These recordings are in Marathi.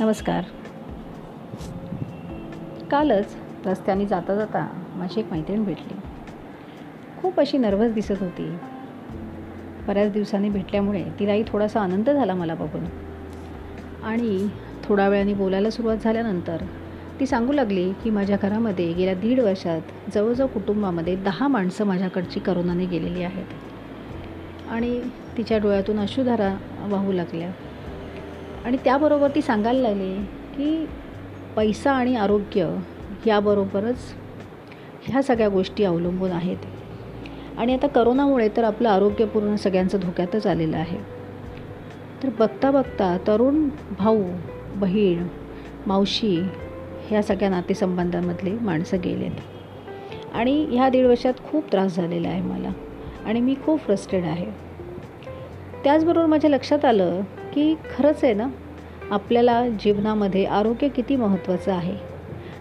नमस्कार. कालच रस्त्याने जाता जाता माझी एक मैत्रीण भेटली. खूप अशी नर्वस दिसत होती. बऱ्याच दिवसांनी भेटल्यामुळे तिलाही थोडासा आनंद झाला मला बघून. आणि थोड्या वेळाने बोलायला सुरुवात झाल्यानंतर ती सांगू लागली की माझ्या घरामध्ये गेल्या दीड वर्षात जवळजवळ कुटुंबामध्ये दहा माणसं माझ्याकडची करोनाने गेलेली आहेत. आणि तिच्या डोळ्यातून अश्रुधारा वाहू लागल्या. आणि त्याबरोबर ती सांगायला लागली की पैसा आणि आरोग्य याबरोबरच ह्या सगळ्या गोष्टी अवलंबून आहेत. आणि आता करोनामुळे तर आपलं आरोग्य पूर्ण सगळ्यांचं धोक्यातच आलेलं आहे. तर बघता बघता तरुण भाऊ बहीण मावशी ह्या सगळ्या नातेसंबंधांमधले माणसं गेलेत. आणि ह्या दीड वर्षात खूप त्रास झालेला आहे मला. आणि मी खूप फ्रस्टेड आहे. त्याचबरोबर माझ्या लक्षात आलं की खरंच आहे ना आपल्याला जीवनामध्ये आरोग्य किती महत्त्वाचं आहे?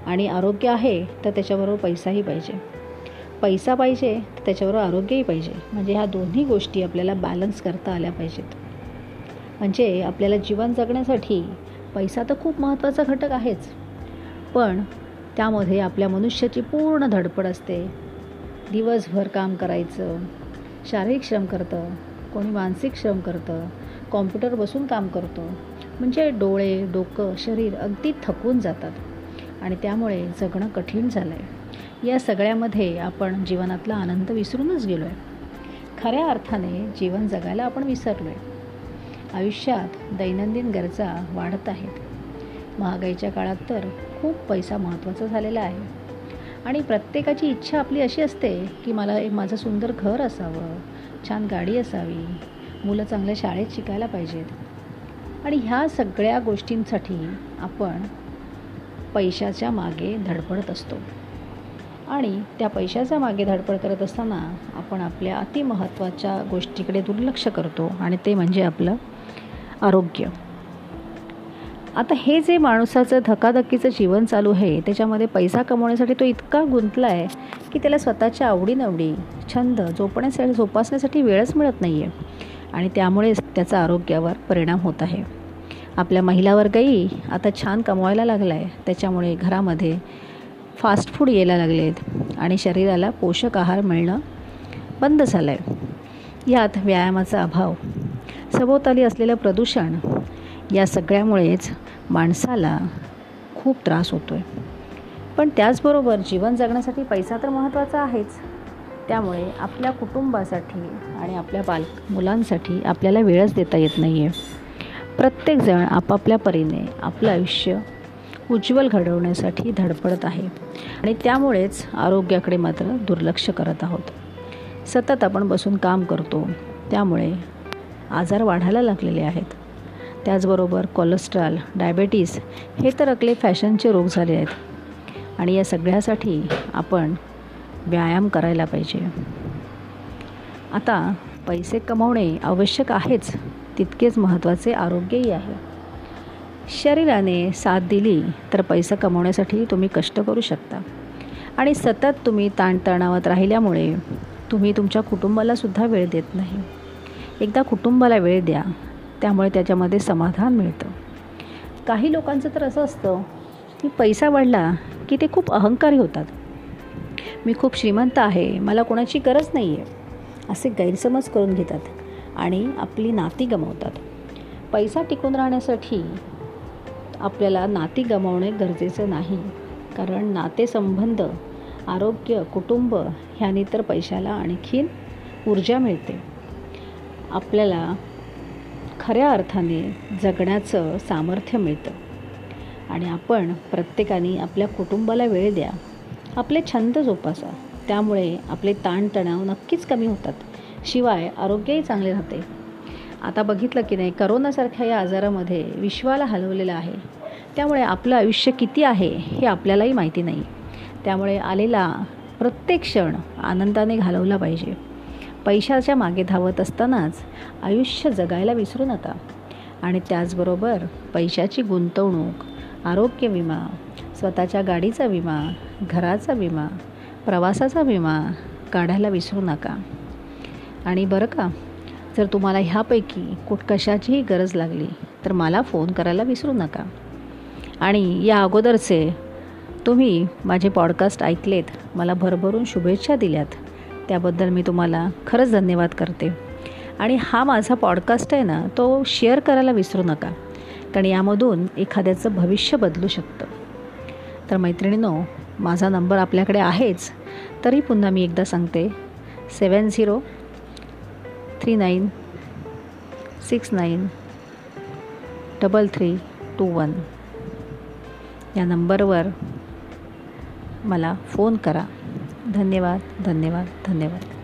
आणि आरोग्य आहे तर त्याच्याबरोबर पैसाही पाहिजे. पैसा पाहिजे तर त्याच्याबरोबर आरोग्यही पाहिजे. म्हणजे ह्या दोन्ही गोष्टी आपल्याला बॅलन्स करता आल्या पाहिजेत. म्हणजे आपल्याला जीवन जगण्यासाठी पैसा तर खूप महत्त्वाचा घटक आहेच. पण त्यामध्ये आपल्या मनुष्याची पूर्ण धडपड असते. दिवसभर काम करायचं शारीरिक श्रम करतं कोणी मानसिक श्रम करतं कॉम्प्युटर बसून काम करतो. म्हणजे डोळे डोकं शरीर अगदी थकून जातात. आणि त्यामुळे जगणं कठीण झालं आहे या सगळ्यामध्ये आपण जीवनातला आनंद विसरूनच गेलो आहे खऱ्या अर्थाने जीवन जगायला आपण विसरलो आहे आयुष्यात दैनंदिन गरजा वाढत आहेत. महागाईच्या काळात तर खूप पैसा महत्त्वाचा झालेला आहे. आणि प्रत्येकाची इच्छा आपली अशी असते की मला एक माझं सुंदर घर असावं छान गाडी असावी मुलं चांगल्या शाळेत शिकायला पाहिजेत. आणि ह्या सगळ्या गोष्टींसाठी आपण पैशाच्या मागे धडपडत असतो. आणि त्या पैशाच्या मागे धडपड करत असताना आपण आपल्या अतिमहत्त्वाच्या गोष्टीकडे दुर्लक्ष करतो. आणि ते म्हणजे आपलं आरोग्य. आता हे जे माणसाचं धकाधकीचं जीवन चालू आहे त्याच्यामध्ये पैसा कमवण्यासाठी तो इतका गुंतला आहे की त्याला स्वतःच्या आवडीनवडी छंद जोपण्यासाठी जोपासण्यासाठी वेळच मिळत नाही आहे आणि त्यामुळेच त्याचा आरोग्यावर परिणाम होत आहे. आपल्या महिला वर्गही आता छान कमवायला लागला आहे त्याच्यामुळे घरामध्ये फास्ट फूड यायला लागलेत आणि शरीराला पोषक आहार मिळणं बंद झालं आहे यात व्यायामाचा अभाव सभोवताली असलेलं प्रदूषण या सगळ्यामुळेच माणसाला खूप त्रास होतो आहे पण त्याचबरोबर जीवन जगण्यासाठी पैसा तर महत्त्वाचा आहेच. त्यामुळे आपल्या कुटुंबासाठी आणि आपल्या बाल मुलांसाठी आपल्याला वेळच देता येत नाही आहे प्रत्येकजण आपापल्या परीने आपलं आयुष्य उज्ज्वल घडवण्यासाठी धडपडत आहे. आणि त्यामुळेच आरोग्याकडे मात्र दुर्लक्ष करत आहोत. सतत आपण बसून काम करतो. त्यामुळे आजार वाढायला लागलेले आहेत. त्याचबरोबर कोलेस्ट्रॉल डायबेटीस हे तर अकले फॅशनचे रोग झाले आहेत. आणि या सगळ्यासाठी आपण व्यायाम करायला पाहिजे. आता पैसे कमवणे आवश्यक आहेच तितकेच महत्त्वाचे आरोग्यही आहे. शरीराने साथ दिली तर पैसा कमवण्यासाठी तुम्ही कष्ट करू शकता. आणि सतत तुम्ही ताणतणावात राहिल्यामुळे तुम्ही तुमच्या कुटुंबालासुद्धा वेळ देत नाही. एकदा कुटुंबाला वेळ द्या त्यामुळे त्याच्यामध्ये समाधान मिळतं. काही लोकांचं तर असं असतं की पैसा वाढला की ते खूप अहंकारी होतात. मी खूप श्रीमंत आहे मला कोणाची गरज नाही आहे असे गैरसमज करून घेतात आणि आपली नाती गमावतात. पैसा टिकून राहण्यासाठी आपल्याला नाती गमावणे गरजेचं नाही कारण नातेसंबंध आरोग्य कुटुंब ह्याने तर पैशाला आणखीन ऊर्जा मिळते. आपल्याला खऱ्या अर्थाने जगण्याचं सामर्थ्य मिळतं. आणि आपण प्रत्येकाने आपल्या कुटुंबाला वेळ द्या. आपले छंद जोपासा. त्यामुळे आपले ताणतणाव नक्कीच कमी होतात. शिवाय आरोग्यही चांगले राहते. आता बघितलं की नाही करोनासारख्या या आजारामध्ये विश्वाला हलवलेलं आहे. त्यामुळे आपलं आयुष्य किती आहे हे आपल्यालाही माहिती नाही. त्यामुळे आलेला प्रत्येक क्षण आनंदाने घालवला पाहिजे. पैशाच्या मागे धावत असतानाच आयुष्य जगायला विसरू नका. आणि त्याचबरोबर पैशाची गुंतवणूक आरोग्य विमा स्वतःच्या गाडीचा विमा घराचा विमा प्रवासाचा विमा काढायला विसरू नका. आणि बरं का जर तुम्हाला ह्यापैकी कुठ कशाचीही गरज लागली तर मला फोन करायला विसरू नका. आणि या अगोदरचे तुम्ही माझे पॉडकास्ट ऐकलेत मला भरभरून शुभेच्छा दिल्यात त्याबद्दल मी तुम्हाला खरंच धन्यवाद करते. आणि हा माझा पॉडकास्ट आहे ना तो शेअर करायला विसरू नका कारण यामधून एखाद्याचं भविष्य बदलू शकतं. तर मैत्रिणीनो माझा नंबर आपल्याकडे आहेच. तरी पुन्हा मी एकदा सांगते. Seven zero three nine six nine double three two one. या नंबरवर मला फोन करा. धन्यवाद धन्यवाद धन्यवाद.